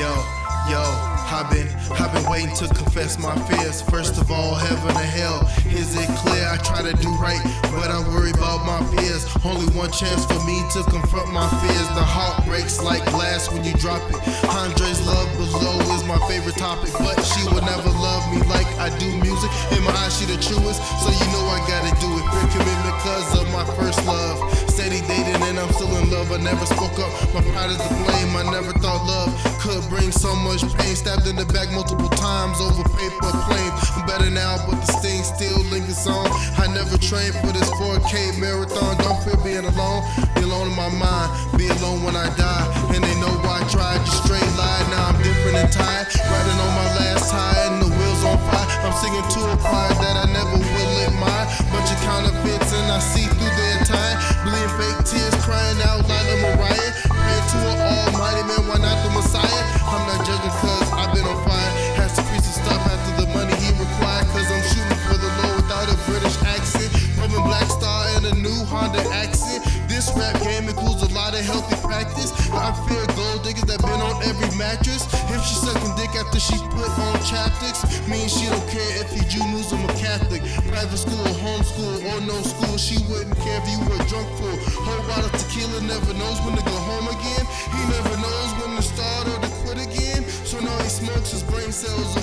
Yo, yo, I've been, I've been waiting to confess my fears. First of all, heaven or hell. Is it clear? I try to do right, but I worry about my peers. Only one chance for me to confront my fears. The heart breaks like glass when you drop it. Andre's love below is my favorite topic, but she will never love me like I do music. In my eyes, she the truest, so you know I gotta do it. Fear commitment cause of my first love. Steady dating and I'm still in love. I never spoke up. My pride is to blame. I never thought love could bring so much pain. Stabbed in the back multiple times over paper planes. I'm better now, but the sting still lingers on. I never trained for this 4K marathon. Don't fear being alone. Be alone in my mind. Be alone when I die. And they know why I tried. Just straight lie. Now I'm different and tired. Riding on my last tire and the wheels on fire. I'm singing to a choir that I never will admire. Bunch of counterfeits and I see through their time. Bleeding fake tears, crying out like a Mariah. Honda accent. This rap game includes a lot of healthy practice. I fear gold diggers that been on every mattress. If she sucking dick after she put on chapsticks, means she don't care if you Jew, Muslim, or Catholic. Private school, homeschool, or no school, she wouldn't care if you were drunk full. Whole bottle tequila never knows when to go home again. He never knows when to start or to quit again. So now he smokes his brain cells